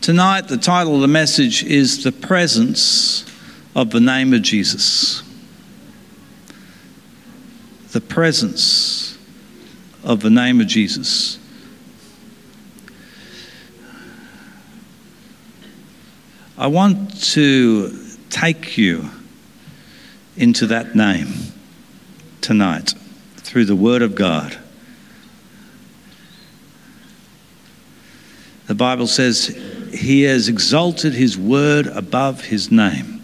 Tonight, the title of the message is The Presence of the Name of Jesus. The Presence of the Name of Jesus. I want to take you into that name tonight through the Word of God. The Bible says he has exalted his word above his name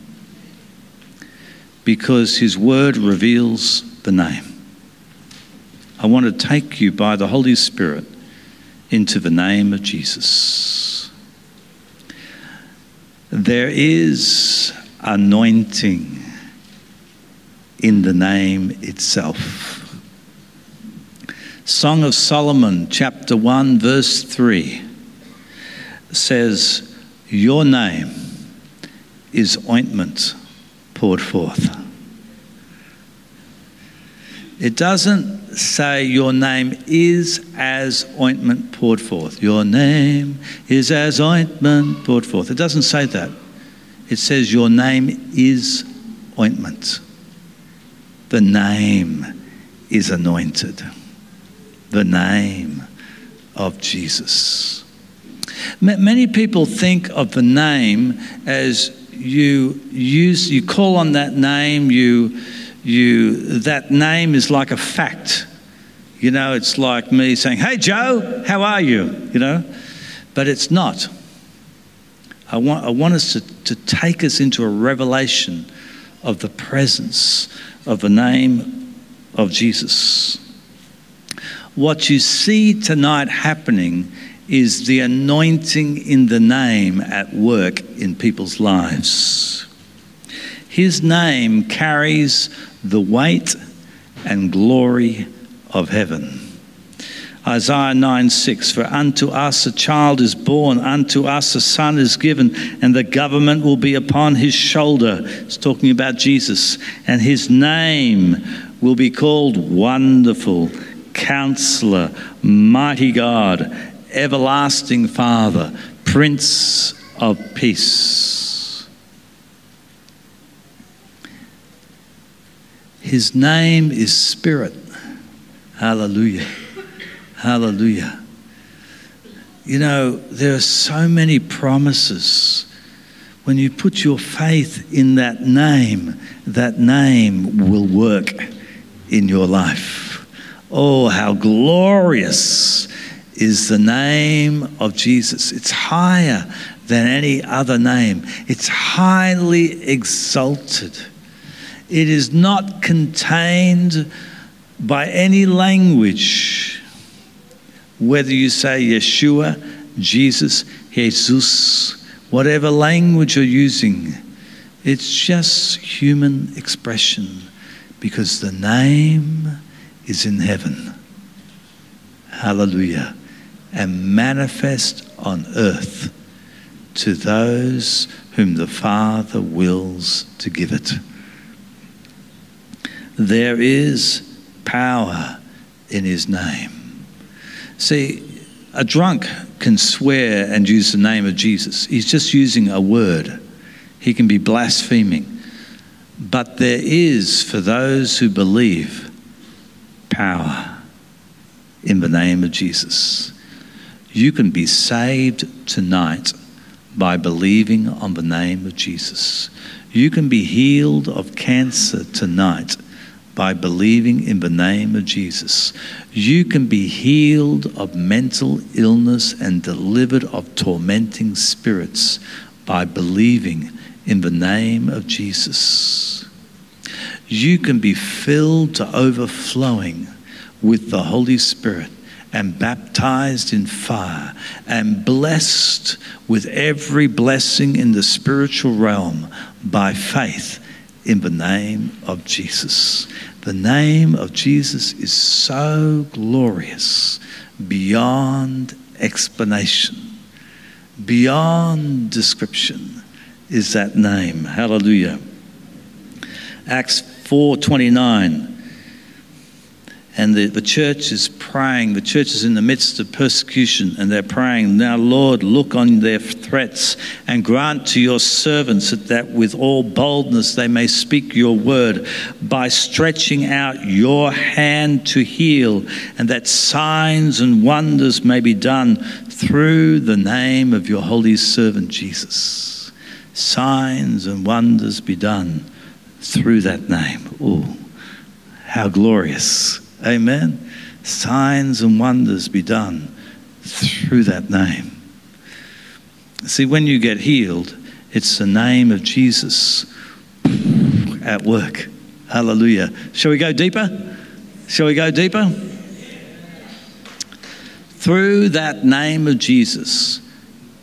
because his word reveals the name. I want to take you by the Holy Spirit into the name of Jesus. There is anointing in the name itself. Song of Solomon, chapter 1, verse 3 says, Your name is ointment poured forth. It doesn't say your name is as ointment poured forth. Your name is as ointment poured forth. It doesn't say that. It says your name is ointment. The name is anointed. The name of Jesus. Many people think of the name as you use, you call on that name, you, you, that name is like a fact. You know, it's like me saying, Hey, Joe, how are you? You know, but it's not. I want, I want us to, to take us into a revelation of the presence of the name of Jesus. What you see tonight happening is the anointing in the name at work in people's lives. His name carries the weight and glory of heaven. Isaiah 9 6 For unto us a child is born, unto us a son is given, and the government will be upon his shoulder. It's talking about Jesus. And his name will be called Wonderful, Counselor, Mighty God everlasting Father, Prince of Peace. His name is Spirit. Hallelujah. Hallelujah. You know, there are so many promises. When you put your faith in that name, that name will work in your life. Oh, how glorious is the name of Jesus. It's higher than any other name, it's highly exalted. It is not contained by any language, whether you say Yeshua, Jesus, Jesus, whatever language you're using, it's just human expression because the name is in heaven. Hallelujah and manifest on earth to those whom the Father wills to give it. There is power in his name. See, a drunk can swear and use the name of Jesus. He's just using a word. He can be blaspheming. But there is, for those who believe, power in the name of Jesus. You can be saved tonight by believing on the name of Jesus. You can be healed of cancer tonight by believing in the name of Jesus. You can be healed of mental illness and delivered of tormenting spirits by believing in the name of Jesus. You can be filled to overflowing with the Holy Spirit and baptized in fire and blessed with every blessing in the spiritual realm by faith in the name of Jesus. The name of Jesus is so glorious beyond explanation, beyond description is that name. Hallelujah. Acts 4:29 and the, the church is praying. The church is in the midst of persecution, and they're praying, Now, Lord, look on their threats and grant to your servants that, that with all boldness they may speak your word by stretching out your hand to heal, and that signs and wonders may be done through the name of your holy servant Jesus. Signs and wonders be done through that name. Oh, how glorious! Amen. Signs and wonders be done through that name. See, when you get healed, it's the name of Jesus at work. Hallelujah. Shall we go deeper? Shall we go deeper? Through that name of Jesus,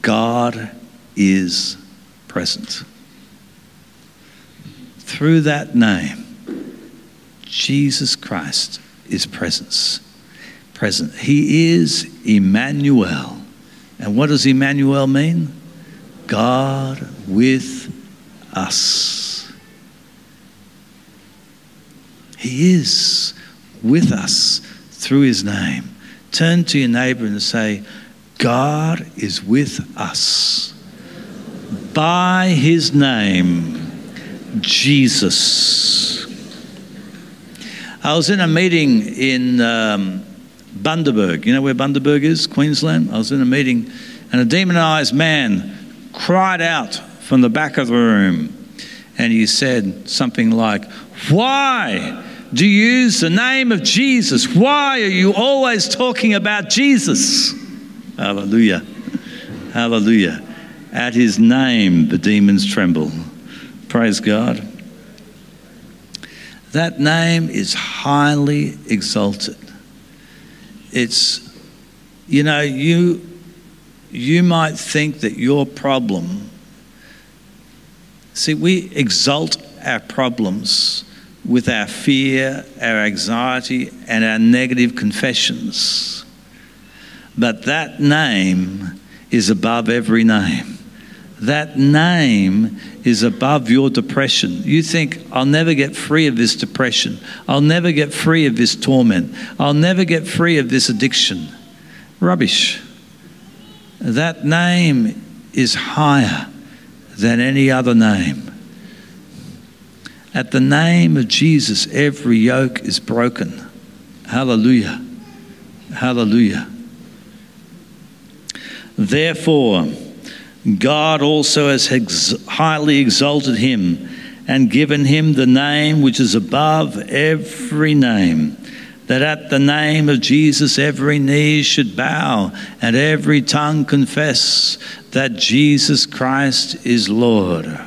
God is present. Through that name, Jesus Christ is presence. Present. He is Emmanuel. And what does Emmanuel mean? God with us. He is with us through his name. Turn to your neighbor and say, God is with us. By his name, Jesus. I was in a meeting in um, Bundaberg. You know where Bundaberg is, Queensland? I was in a meeting, and a demonized man cried out from the back of the room, and he said something like, Why do you use the name of Jesus? Why are you always talking about Jesus? Hallelujah. Hallelujah. At his name, the demons tremble. Praise God. That name is highly exalted. It's, you know, you, you might think that your problem, see, we exalt our problems with our fear, our anxiety, and our negative confessions. But that name is above every name. That name is above your depression. You think, I'll never get free of this depression. I'll never get free of this torment. I'll never get free of this addiction. Rubbish. That name is higher than any other name. At the name of Jesus, every yoke is broken. Hallelujah. Hallelujah. Therefore, God also has ex- highly exalted him and given him the name which is above every name, that at the name of Jesus every knee should bow and every tongue confess that Jesus Christ is Lord.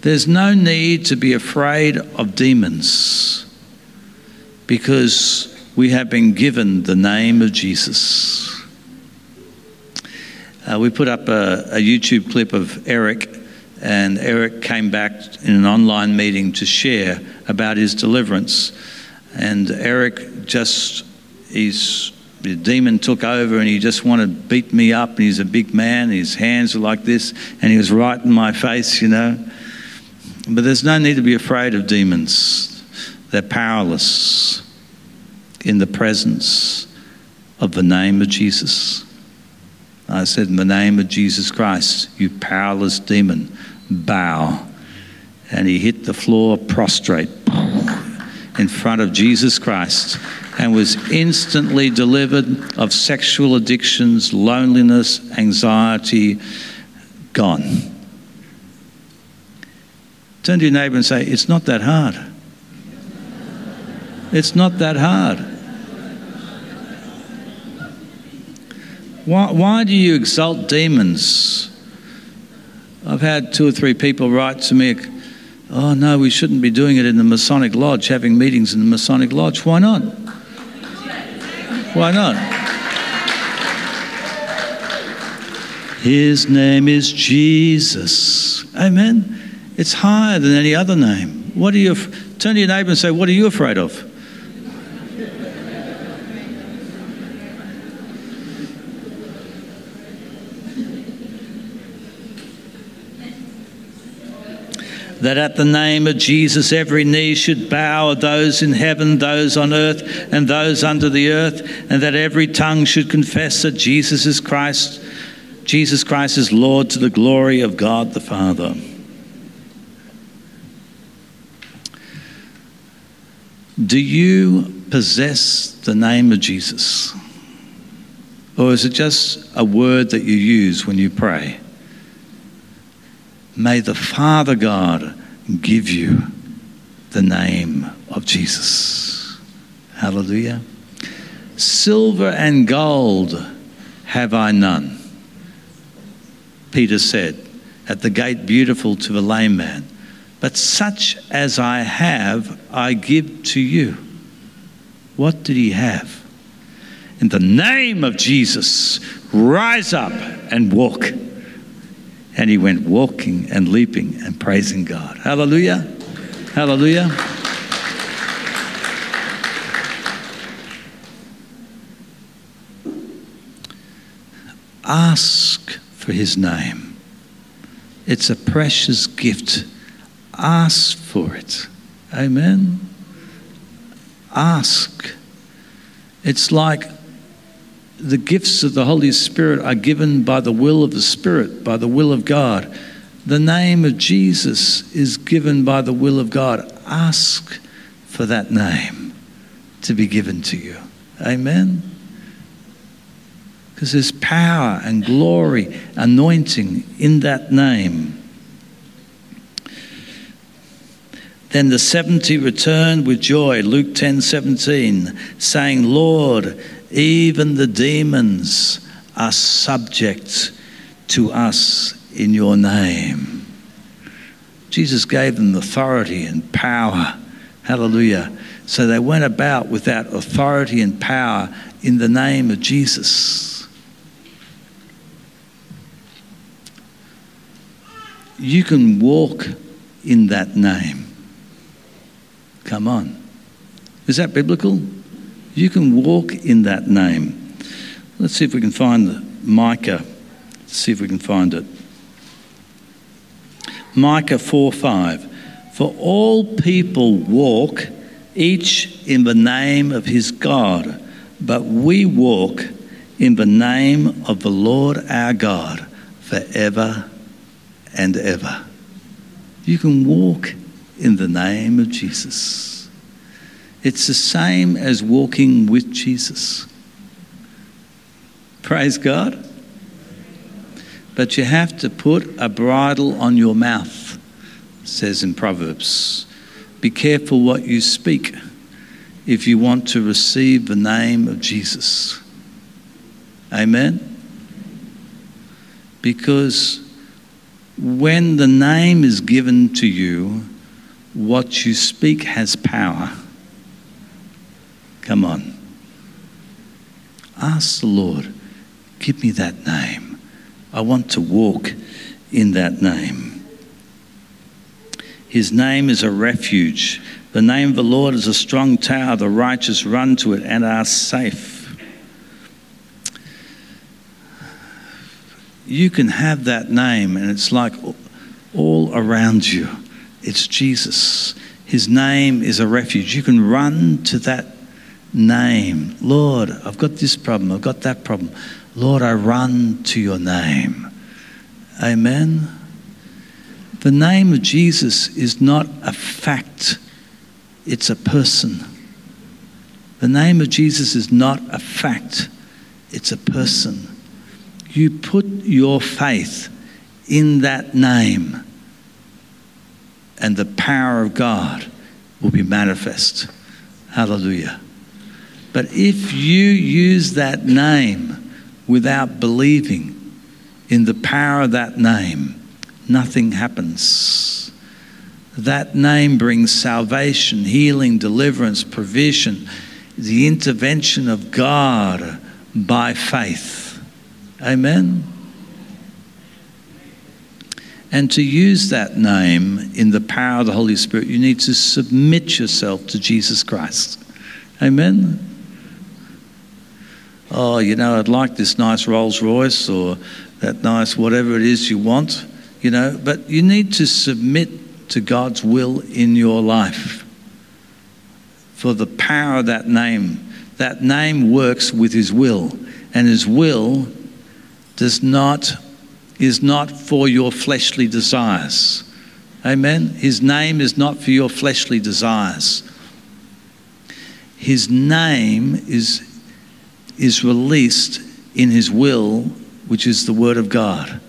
There's no need to be afraid of demons because we have been given the name of Jesus. Uh, we put up a, a, YouTube clip of Eric, and Eric came back in an online meeting to share about his deliverance. And Eric just, he's, the demon took over and he just wanted to beat me up. And he's a big man, his hands are like this, and he was right in my face, you know. But there's no need to be afraid of demons, they're powerless in the presence of the name of Jesus. I said, In the name of Jesus Christ, you powerless demon, bow. And he hit the floor prostrate in front of Jesus Christ and was instantly delivered of sexual addictions, loneliness, anxiety, gone. Turn to your neighbor and say, It's not that hard. It's not that hard. Why, why do you exalt demons? I've had two or three people write to me, oh no, we shouldn't be doing it in the Masonic Lodge, having meetings in the Masonic Lodge. Why not? Why not? His name is Jesus. Amen. It's higher than any other name. What are you? Turn to your neighbor and say, What are you afraid of? That at the name of Jesus every knee should bow those in heaven, those on earth, and those under the earth, and that every tongue should confess that Jesus is Christ, Jesus Christ is Lord to the glory of God the Father. Do you possess the name of Jesus? Or is it just a word that you use when you pray? May the Father God give you the name of Jesus. Hallelujah. Silver and gold have I none. Peter said, at the gate beautiful to the lame man. But such as I have, I give to you. What did he have? In the name of Jesus, rise up and walk. And he went walking and leaping and praising God. Hallelujah. Hallelujah. Ask for his name. It's a precious gift. Ask for it. Amen. Ask. It's like the gifts of the Holy Spirit are given by the will of the Spirit, by the will of God. The name of Jesus is given by the will of God. Ask for that name to be given to you. Amen. Because there's power and glory, anointing in that name. Then the 70 returned with joy, Luke 10 17, saying, Lord, even the demons are subject to us in your name. Jesus gave them authority and power. Hallelujah. So they went about with that authority and power in the name of Jesus. You can walk in that name. Come on. Is that biblical? You can walk in that name. Let's see if we can find Micah. Let's see if we can find it. Micah 4 5. For all people walk, each in the name of his God, but we walk in the name of the Lord our God forever and ever. You can walk in the name of Jesus. It's the same as walking with Jesus. Praise God. But you have to put a bridle on your mouth, says in Proverbs. Be careful what you speak if you want to receive the name of Jesus. Amen? Because when the name is given to you, what you speak has power. Come on. Ask the Lord, give me that name. I want to walk in that name. His name is a refuge. The name of the Lord is a strong tower. The righteous run to it and are safe. You can have that name, and it's like all around you. It's Jesus. His name is a refuge. You can run to that name. Lord, I've got this problem, I've got that problem. Lord, I run to your name. Amen. The name of Jesus is not a fact, it's a person. The name of Jesus is not a fact, it's a person. You put your faith in that name, and the power of God will be manifest. Hallelujah. But if you use that name without believing in the power of that name, nothing happens. That name brings salvation, healing, deliverance, provision, the intervention of God by faith. Amen? And to use that name in the power of the Holy Spirit, you need to submit yourself to Jesus Christ. Amen? Oh, you know, I'd like this nice Rolls Royce or that nice whatever it is you want, you know, but you need to submit to God's will in your life. For the power of that name. That name works with His will, and His will does not, is not for your fleshly desires. Amen? His name is not for your fleshly desires. His name is, is released in His will, which is the Word of God.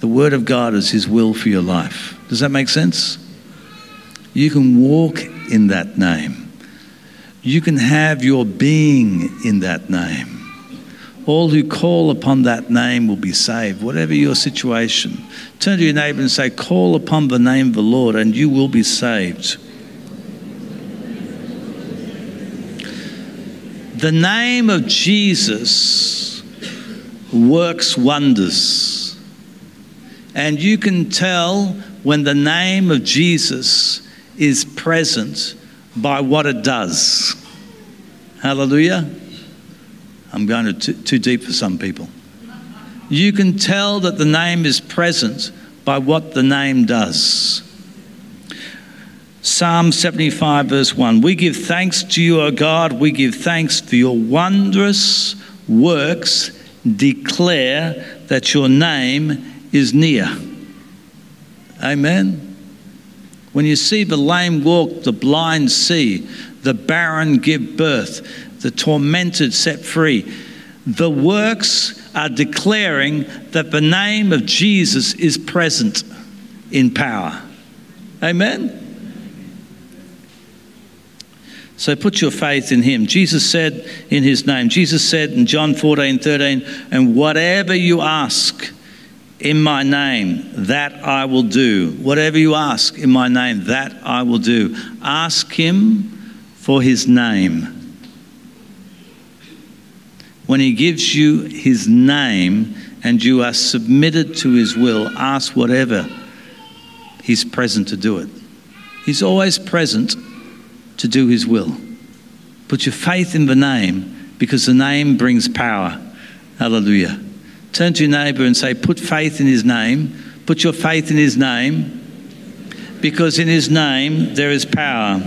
The Word of God is His will for your life. Does that make sense? You can walk in that name. You can have your being in that name. All who call upon that name will be saved, whatever your situation. Turn to your neighbor and say, Call upon the name of the Lord, and you will be saved. The name of Jesus works wonders. And you can tell when the name of Jesus is present by what it does. Hallelujah. I'm going to too, too deep for some people. You can tell that the name is present by what the name does. Psalm 75, verse 1 We give thanks to you, O God. We give thanks for your wondrous works. Declare that your name is near. Amen. When you see the lame walk, the blind see, the barren give birth, the tormented set free, the works are declaring that the name of Jesus is present in power. Amen? So put your faith in him. Jesus said in his name, Jesus said in John 14, 13, and whatever you ask, in my name, that I will do. Whatever you ask in my name, that I will do. Ask him for his name. When he gives you his name and you are submitted to his will, ask whatever. He's present to do it. He's always present to do his will. Put your faith in the name because the name brings power. Hallelujah. Turn to your neighbor and say, Put faith in his name. Put your faith in his name because in his name there is power.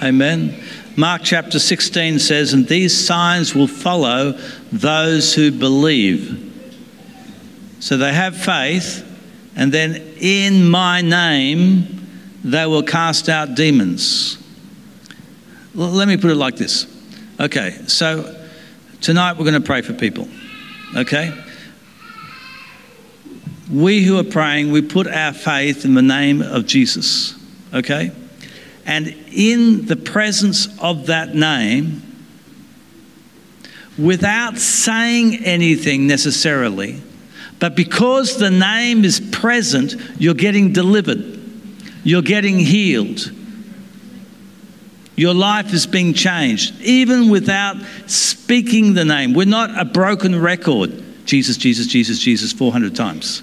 Amen. Mark chapter 16 says, And these signs will follow those who believe. So they have faith, and then in my name they will cast out demons. Let me put it like this. Okay, so tonight we're going to pray for people. Okay? We who are praying, we put our faith in the name of Jesus. Okay? And in the presence of that name, without saying anything necessarily, but because the name is present, you're getting delivered, you're getting healed your life is being changed, even without speaking the name. We're not a broken record. Jesus, Jesus, Jesus, Jesus, 400 times.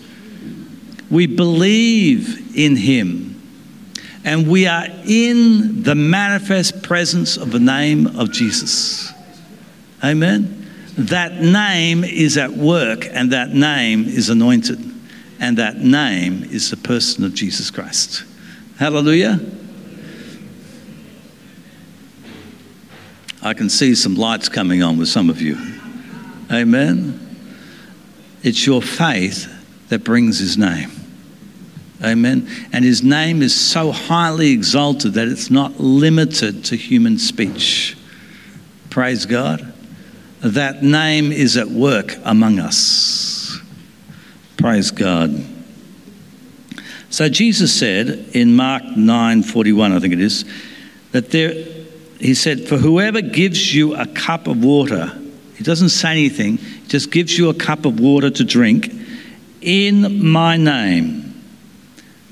We believe in Him. And we are in the manifest presence of the name of Jesus. Amen. That name is at work, and that name is anointed. And that name is the person of Jesus Christ. Hallelujah. I can see some lights coming on with some of you. Amen. It's your faith that brings his name. Amen. And his name is so highly exalted that it's not limited to human speech. Praise God. That name is at work among us. Praise God. So Jesus said in Mark 9:41 I think it is that there he said, For whoever gives you a cup of water, he doesn't say anything, he just gives you a cup of water to drink in my name,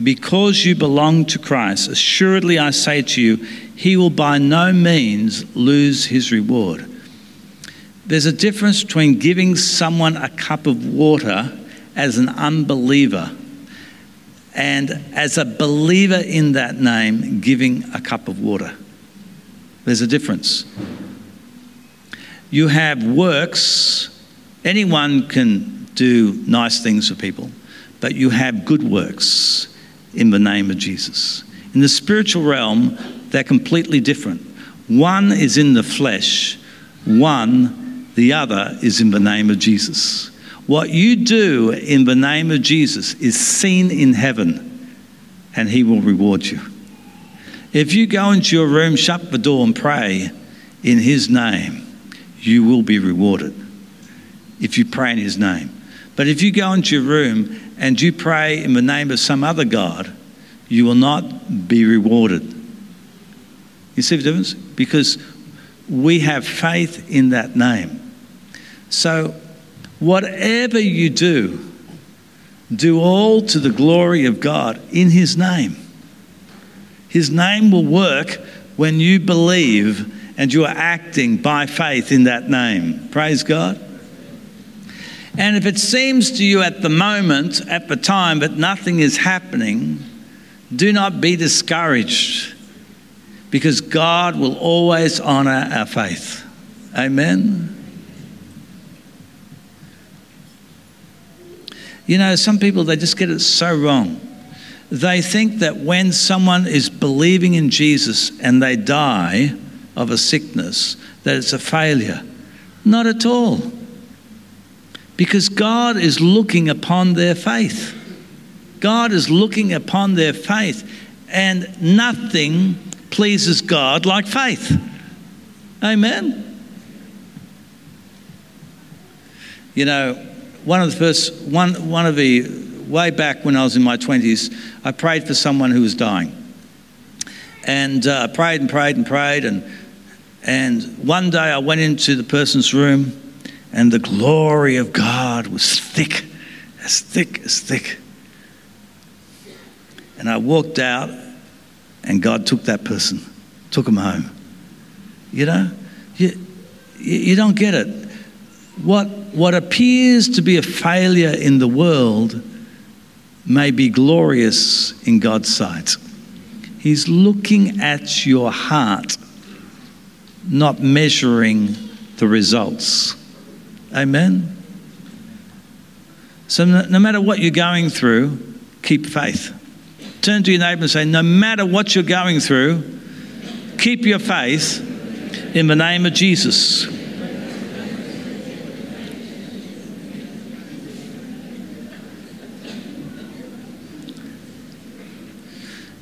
because you belong to Christ, assuredly I say to you, he will by no means lose his reward. There's a difference between giving someone a cup of water as an unbeliever and as a believer in that name, giving a cup of water. There's a difference. You have works Anyone can do nice things for people, but you have good works in the name of Jesus. In the spiritual realm, they're completely different. One is in the flesh, one, the other, is in the name of Jesus. What you do in the name of Jesus is seen in heaven, and He will reward you. If you go into your room, shut the door, and pray in His name, you will be rewarded. If you pray in His name. But if you go into your room and you pray in the name of some other God, you will not be rewarded. You see the difference? Because we have faith in that name. So, whatever you do, do all to the glory of God in His name. His name will work when you believe and you are acting by faith in that name. Praise God. And if it seems to you at the moment, at the time, that nothing is happening, do not be discouraged because God will always honor our faith. Amen. You know, some people, they just get it so wrong. They think that when someone is believing in Jesus and they die of a sickness, that it's a failure. Not at all. Because God is looking upon their faith. God is looking upon their faith, and nothing pleases God like faith. Amen. You know, one of the first, one, one of the, way back when I was in my 20s, I prayed for someone who was dying. And uh, I prayed and prayed and prayed. And, and one day I went into the person's room, and the glory of God was thick, as thick as thick. And I walked out, and God took that person, took him home. You know, you, you don't get it. What, what appears to be a failure in the world may be glorious in God's sight. He's looking at your heart, not measuring the results. Amen? So, no, no matter what you're going through, keep faith. Turn to your neighbor and say, No matter what you're going through, keep your faith in the name of Jesus.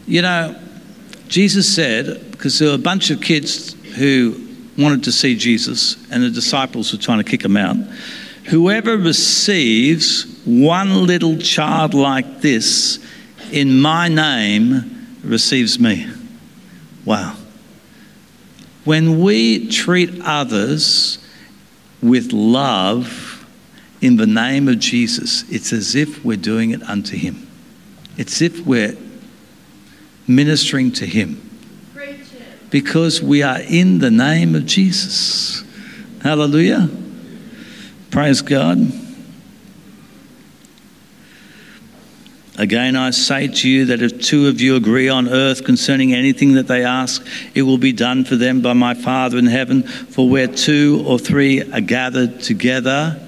You know, Jesus said, because there were a bunch of kids who wanted to see Jesus, and the disciples were trying to kick him out. Whoever receives one little child like this in my name receives me. Wow. When we treat others with love in the name of Jesus, it's as if we're doing it unto Him. It's if we're ministering to Him. Because we are in the name of Jesus. Hallelujah. Praise God. Again, I say to you that if two of you agree on earth concerning anything that they ask, it will be done for them by my Father in heaven. For where two or three are gathered together,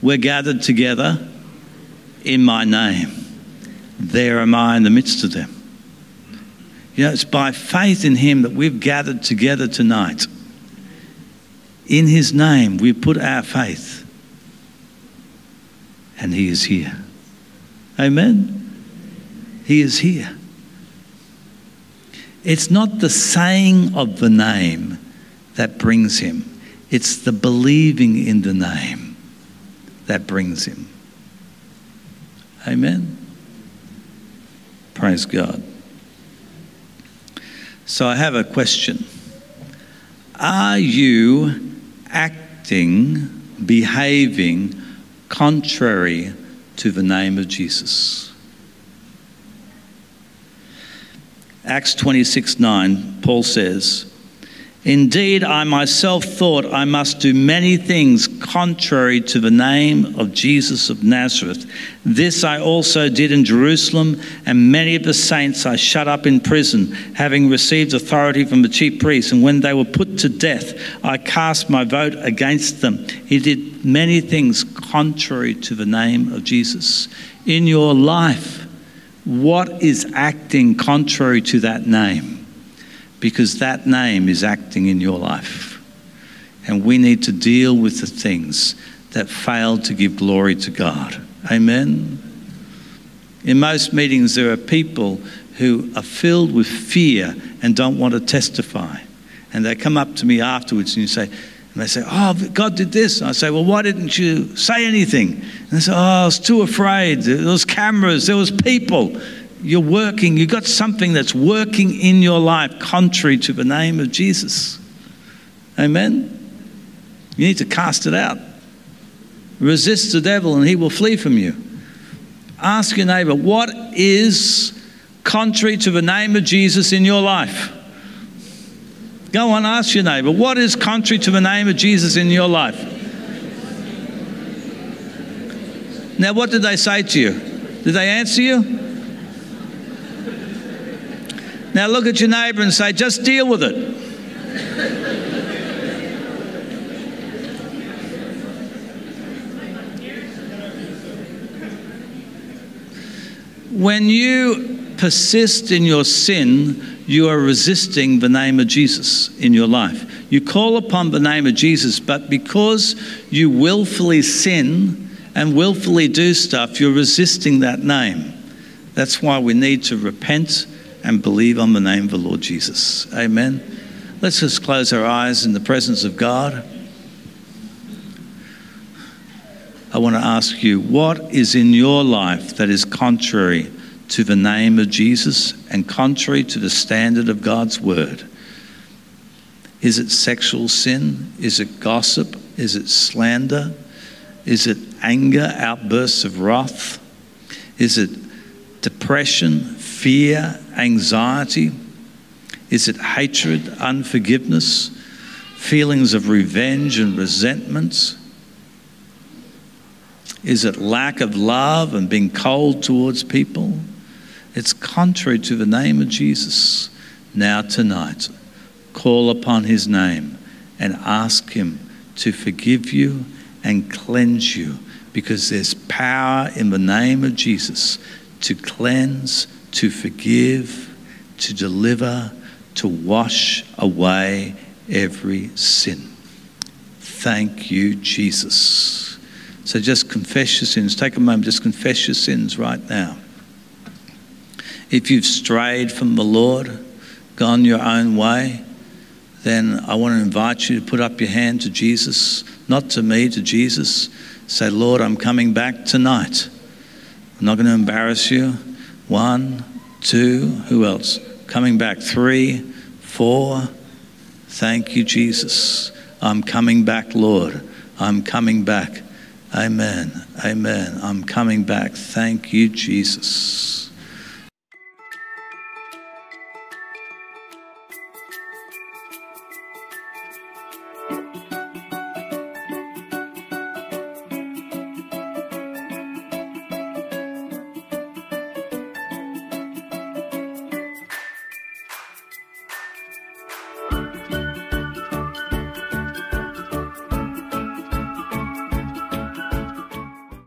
we're gathered together in my name. There am I in the midst of them. You know, it's by faith in Him that we've gathered together tonight. In His name, we put our faith, and He is here. Amen. He is here. It's not the saying of the name that brings him, it's the believing in the name that brings him. Amen. Praise God. So I have a question. Are you acting, behaving contrary to the name of Jesus? Acts 26 9, Paul says, Indeed, I myself thought I must do many things contrary to the name of Jesus of Nazareth. This I also did in Jerusalem, and many of the saints I shut up in prison, having received authority from the chief priests. And when they were put to death, I cast my vote against them. He did many things contrary to the name of Jesus. In your life, what is acting contrary to that name? Because that name is acting in your life. And we need to deal with the things that fail to give glory to God. Amen. In most meetings, there are people who are filled with fear and don't want to testify. And they come up to me afterwards and you say, and they say, Oh, God did this. And I say, Well, why didn't you say anything? And they say, Oh, I was too afraid. There was cameras, there was people you're working, you've got something that's working in your life contrary to the name of Jesus. Amen? You need to cast it out. Resist the devil and he will flee from you. Ask your neighbor, what is contrary to the name of Jesus in your life? Go on, ask your neighbor, what is contrary to the name of Jesus in your life? Now, what did they say to you? Did they answer you? Now look at your neighbor and say, just deal with it. when you persist in your sin, you are resisting the name of Jesus in your life. You call upon the name of Jesus, but because you willfully sin and willfully do stuff, you're resisting that name. That's why we need to repent and believe on the name of the Lord Jesus. Amen. Let's just close our eyes in the presence of God. I want to ask you, what is in your life that is contrary to the name of Jesus and contrary to the standard of God's word? Is it sexual sin? Is it gossip? Is it slander? Is it anger, outbursts of wrath? Is it depression, fear, anxiety? Is it hatred, unforgiveness, feelings of revenge and resentment? Is it lack of love and being cold towards people? It's contrary to the name of Jesus. Now, tonight, call upon his name and ask him to forgive you and cleanse you because there's power in the name of Jesus to cleanse, to forgive, to deliver, to wash away every sin. Thank you, Jesus. So just confess your sins. Take a moment, just confess your sins right now. If you've strayed from the Lord, gone your own way, then I want to invite you to put up your hand to Jesus, not to me, to Jesus. Say, Lord, I'm coming back tonight. I'm not going to embarrass you. One, two, who else? Coming back. Three, four. Thank you, Jesus. I'm coming back, Lord. I'm coming back. Amen. Amen. I'm coming back. Thank you, Jesus.